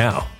now.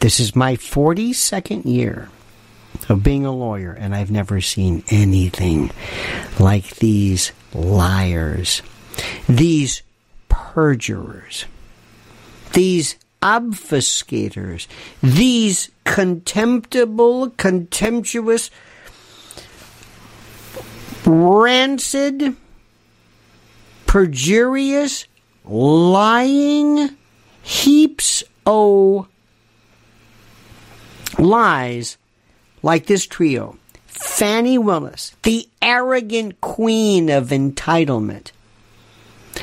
This is my 42nd year of being a lawyer, and I've never seen anything like these liars, these perjurers, these obfuscators, these contemptible, contemptuous, rancid, perjurious, lying heaps o lies like this trio. Fani Willis, the arrogant queen of entitlement,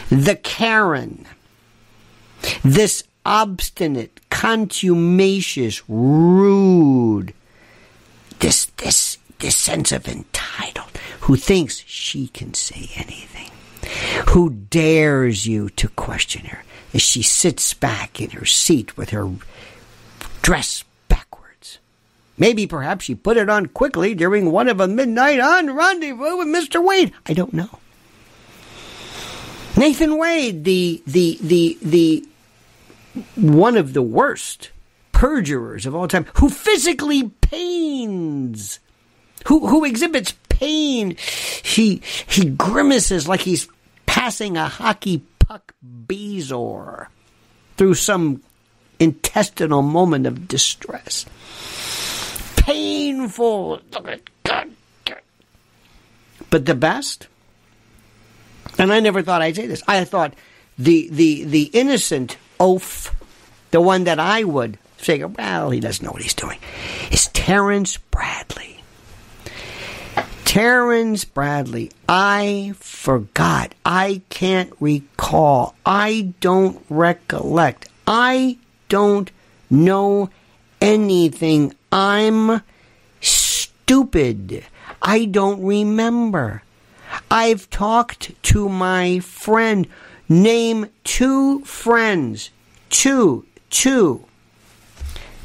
the Karen, this obstinate, contumacious, rude, this, this, this sense of entitled, who thinks she can say anything, who dares you to question her as she sits back in her seat with her dress. Maybe perhaps she put it on quickly during one of a midnight on rendezvous with Mr. Wade. I don't know. Nathan Wade, the the the the one of the worst perjurers of all time, who physically pains, who who exhibits pain. He he grimaces like he's passing a hockey puck bezoar through some intestinal moment of distress. Painful. But the best, and I never thought I'd say this. I thought the the the innocent oaf, the one that I would say, well, he doesn't know what he's doing, is Terrence Bradley. Terrence Bradley. I forgot. I can't recall. I don't recollect. I don't know anything. I'm stupid. I don't remember. I've talked to my friend. Name two friends. Two, two,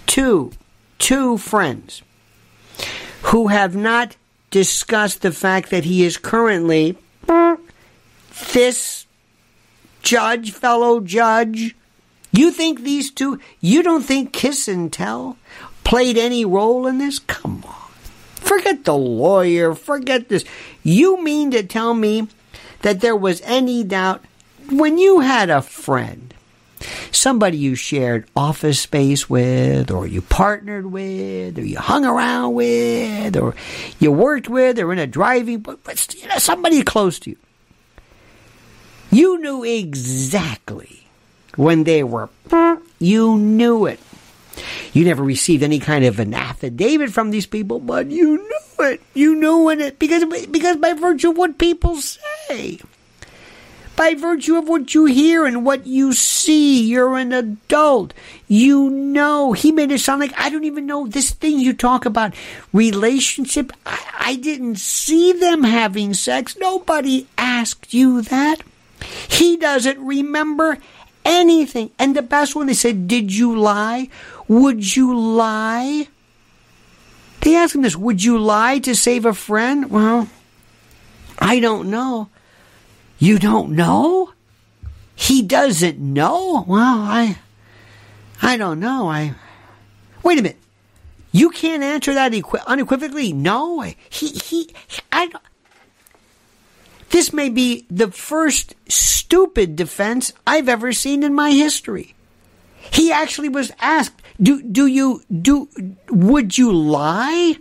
two, two friends who have not discussed the fact that he is currently this judge, fellow judge. You think these two, you don't think Kiss and Tell played any role in this? Come on. Forget the lawyer, forget this. You mean to tell me that there was any doubt when you had a friend, somebody you shared office space with, or you partnered with, or you hung around with, or you worked with, or in a driving, but, but you know, somebody close to you. You knew exactly when they were, you knew it. You never received any kind of an affidavit from these people, but you knew it. You knew it because because by virtue of what people say by virtue of what you hear and what you see. You're an adult. You know. He made it sound like I don't even know this thing you talk about. Relationship. I, I didn't see them having sex. Nobody asked you that. He doesn't remember anything. And the best one, they said, Did you lie? Would you lie? They asked him this Would you lie to save a friend? Well, I don't know. You don't know? He doesn't know? Well, I I don't know. I Wait a minute. You can't answer that unequivocally. No. He he I This may be the first stupid defense I've ever seen in my history. He actually was asked, "Do do you do would you lie?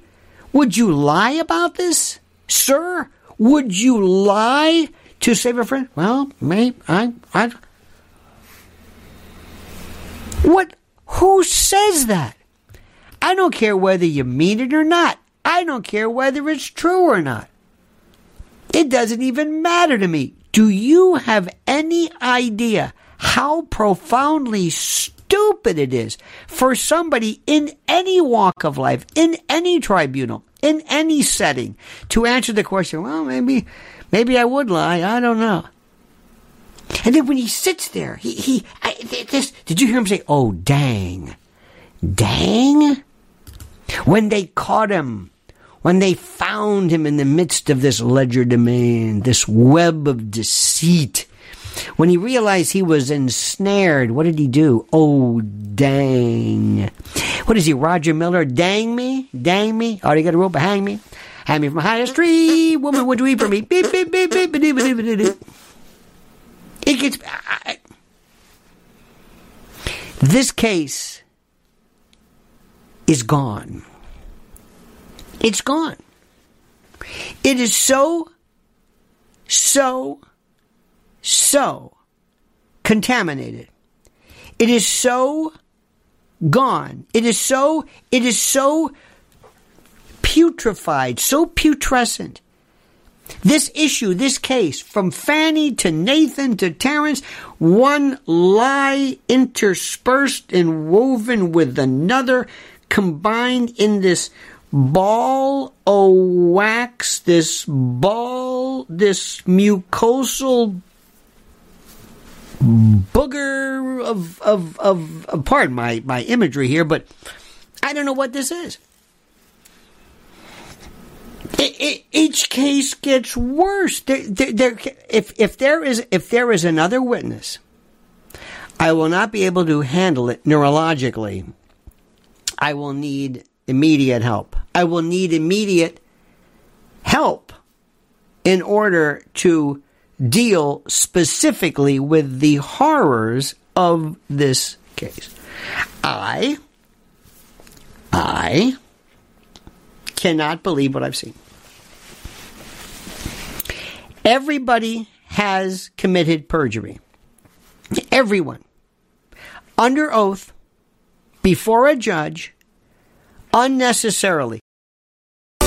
Would you lie about this, sir? Would you lie to save a friend? Well, maybe I, I. What? Who says that? I don't care whether you mean it or not. I don't care whether it's true or not. It doesn't even matter to me. Do you have any idea how profoundly stupid it is for somebody in any walk of life, in any tribunal, in any setting, to answer the question, well, maybe Maybe I would lie. I don't know. And then when he sits there, he, he, I, this, did you hear him say, oh, dang? Dang? When they caught him, when they found him in the midst of this legerdemain, this web of deceit, when he realized he was ensnared, what did he do? Oh, dang. What is he, Roger Miller? Dang me? Dang me? Oh, you got a rope, hang me? Hang me from the highest tree, woman, would you eat for me? Beep, beep, beep, beep, beep, beep, beep, beep. It gets. I, this case is gone. It's gone. It is so, so, so contaminated. It is so gone. It is so, it is so putrefied, so putrescent. This issue, this case, from Fani to Nathan to Terrence, one lie interspersed and woven with another, combined in this ball of wax, this ball, this mucosal booger of, of, of, of pardon my, my imagery here, but I don't know what this is. It, it, each case gets worse. There, there, there, if, if, there is, if there is another witness, I will not be able to handle it neurologically. I will need immediate help. I will need immediate help in order to deal specifically with the horrors of this case. I, I cannot believe what I've seen. Everybody has committed perjury. Everyone. Under oath, before a judge, unnecessarily.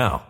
now.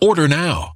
Order now.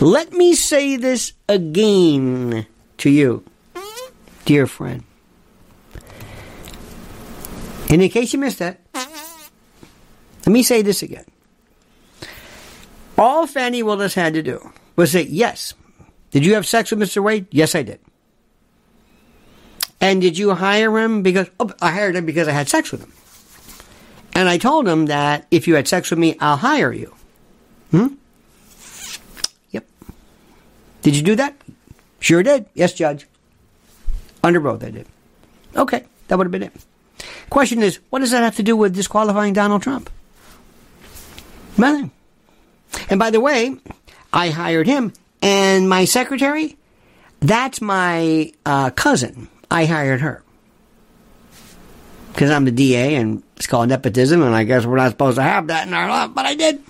Let me say this again to you, dear friend. And in case you missed that, let me say this again. All Fani Willis had to do was say, Yes. Did you have sex with Mr. Wade? Yes, I did. And did you hire him because oh, I hired him because I had sex with him? And I told him that if you had sex with me, I'll hire you. Hmm? Yep. Did you do that? Sure did. Yes, Judge. Under oath, I did. Okay, that would have been it. Question is, what does that have to do with disqualifying Donald Trump? Nothing. And by the way, I hired him, and my secretary, that's my uh, cousin. I hired her. because I'm the DA and called nepotism, and I guess we're not supposed to have that in our law, but I did.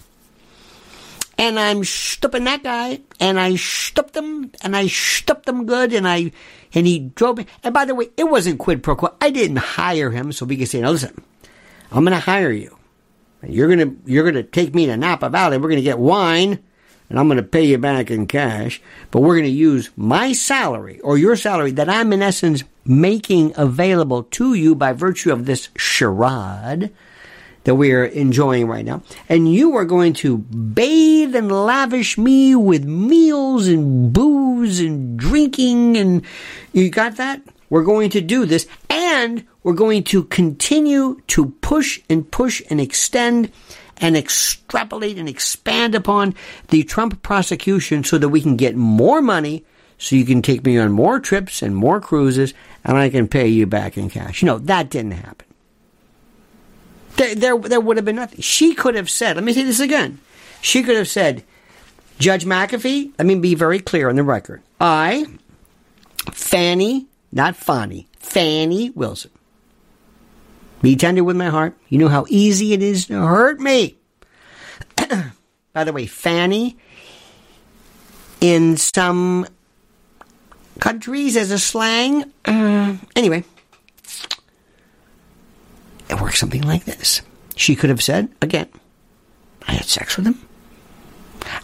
And I'm stooping that guy, and I stooped him, and I stooped him good, and I, and he drove me. And by the way, it wasn't quid pro quo. I didn't hire him so we could say, "Now listen, I'm going to hire you. You're gonna, you're gonna take me to Napa Valley. We're gonna get wine." and I'm going to pay you back in cash, but we're going to use my salary or your salary that I'm in essence making available to you by virtue of this charade that we are enjoying right now. And you are going to bathe and lavish me with meals and booze and drinking and you got that? We're going to do this and we're going to continue to push and push and extend and extrapolate and expand upon the Trump prosecution so that we can get more money so you can take me on more trips and more cruises and I can pay you back in cash. No, that didn't happen. There, there, there would have been nothing. She could have said, let me say this again. She could have said, Judge McAfee, let me be very clear on the record. I, Fannie, not Fonnie, Fannie Wilson, be tender with my heart. You know how easy it is to hurt me. By the way, Fanny, in some countries as a slang, uh, anyway, it works something like this. She could have said, again, I had sex with him.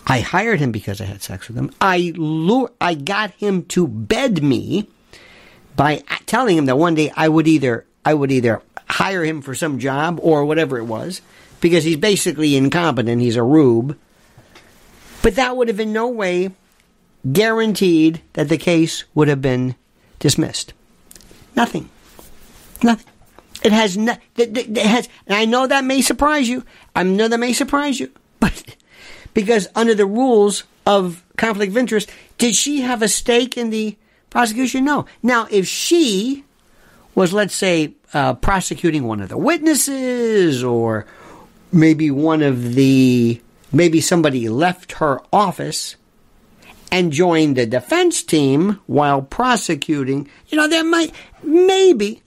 I hired him because I had sex with him. I lure, I got him to bed me by telling him that one day I would either I would either hire him for some job or whatever it was, because he's basically incompetent. He's a rube. But that would have in no way guaranteed that the case would have been dismissed. Nothing. Nothing. It has no, it has, and I know that may surprise you. I know that may surprise you, but because under the rules of conflict of interest, did she have a stake in the prosecution? No. Now, if she was, let's say, uh, prosecuting one of the witnesses, or maybe one of the, maybe somebody left her office and joined the defense team while prosecuting, you know, there might, maybe,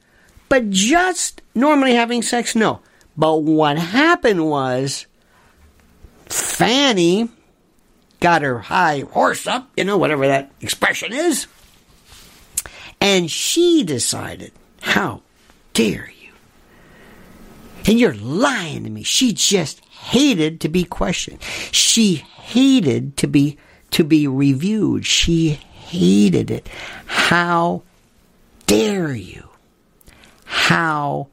but just normally having sex, no. But what happened was Fani got her high horse up, you know, whatever that expression is, and she decided how dare you? And you're lying to me. She just hated to be questioned. She hated to be to be reviewed. She hated it. How dare you? How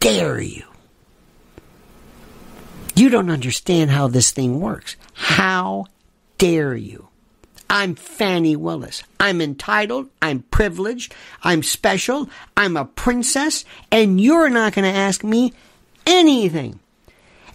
dare you? You don't understand how this thing works. How dare you? I'm Fani Willis. I'm entitled. I'm privileged. I'm special. I'm a princess. And you're not going to ask me anything.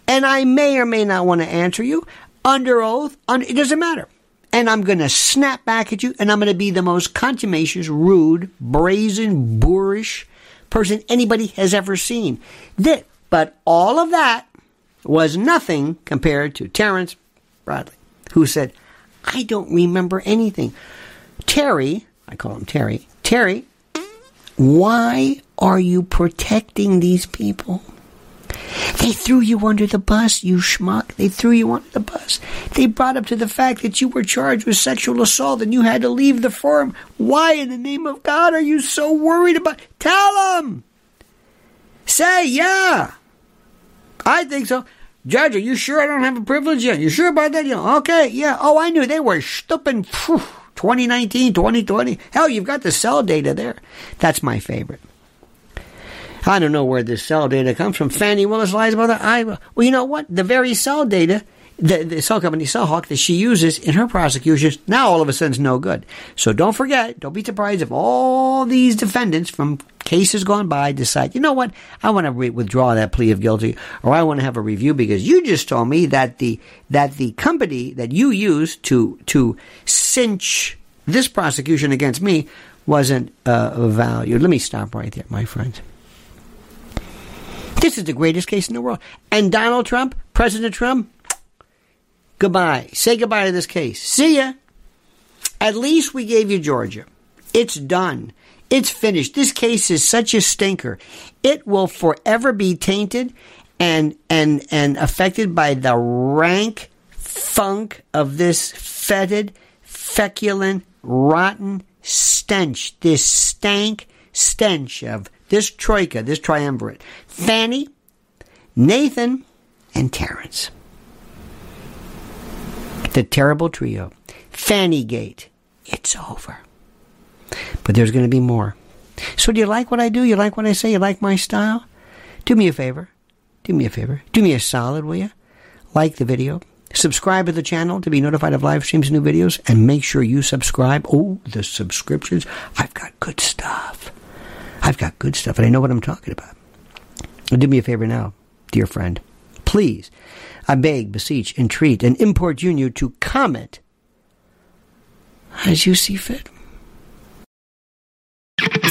And I may or may not want to answer you under oath. Under, it doesn't matter. And I'm going to snap back at you and I'm going to be the most contumacious, rude, brazen, boorish person anybody has ever seen. That, but all of that was nothing compared to Terrence Bradley, who said, I don't remember anything. Terry, I call him Terry, Terry, why are you protecting these people? They threw you under the bus, you schmuck. They threw you under the bus. They brought up to the fact that you were charged with sexual assault and you had to leave the firm. Why in the name of God are you so worried about? Tell them! Say, yeah! I think so. Judge, are you sure I don't have a privilege yet? You sure about that? Yeah. Okay, yeah. Oh, I knew they were stupid. 2019, 2020. Hell, you've got the cell data there. That's my favorite. I don't know where this cell data comes from. Fani Willis lies about that. Well, you know what? The very cell data the, the cell company Cellhawk that she uses in her prosecutions now all of a sudden is no good. So don't forget, don't be surprised if all these defendants from cases gone by decide, you know what, I want to re- withdraw that plea of guilty, or I want to have a review because you just told me that the that the company that you used to to cinch this prosecution against me wasn't uh, valued. Let me stop right there, my friends. This is the greatest case in the world. And Donald Trump, President Trump, Goodbye. Say goodbye to this case. See ya. At least we gave you Georgia. It's done. It's finished. This case is such a stinker. It will forever be tainted and and and affected by the rank funk of this fetid, feculent, rotten stench. This stank stench of this troika, this triumvirate. Fani, Nathan, and Terrence. The terrible trio. Fanny Gate. It's over. But there's going to be more. So do you like what I do? You like what I say? You like my style? Do me a favor. Do me a favor. Do me a solid, will you? Like the video. Subscribe to the channel to be notified of live streams and new videos. And make sure you subscribe. Oh, the subscriptions. I've got good stuff. I've got good stuff, and I know what I'm talking about. Do me a favor now, dear friend. Please, I beg, beseech, entreat, and importune you to comment as you see fit.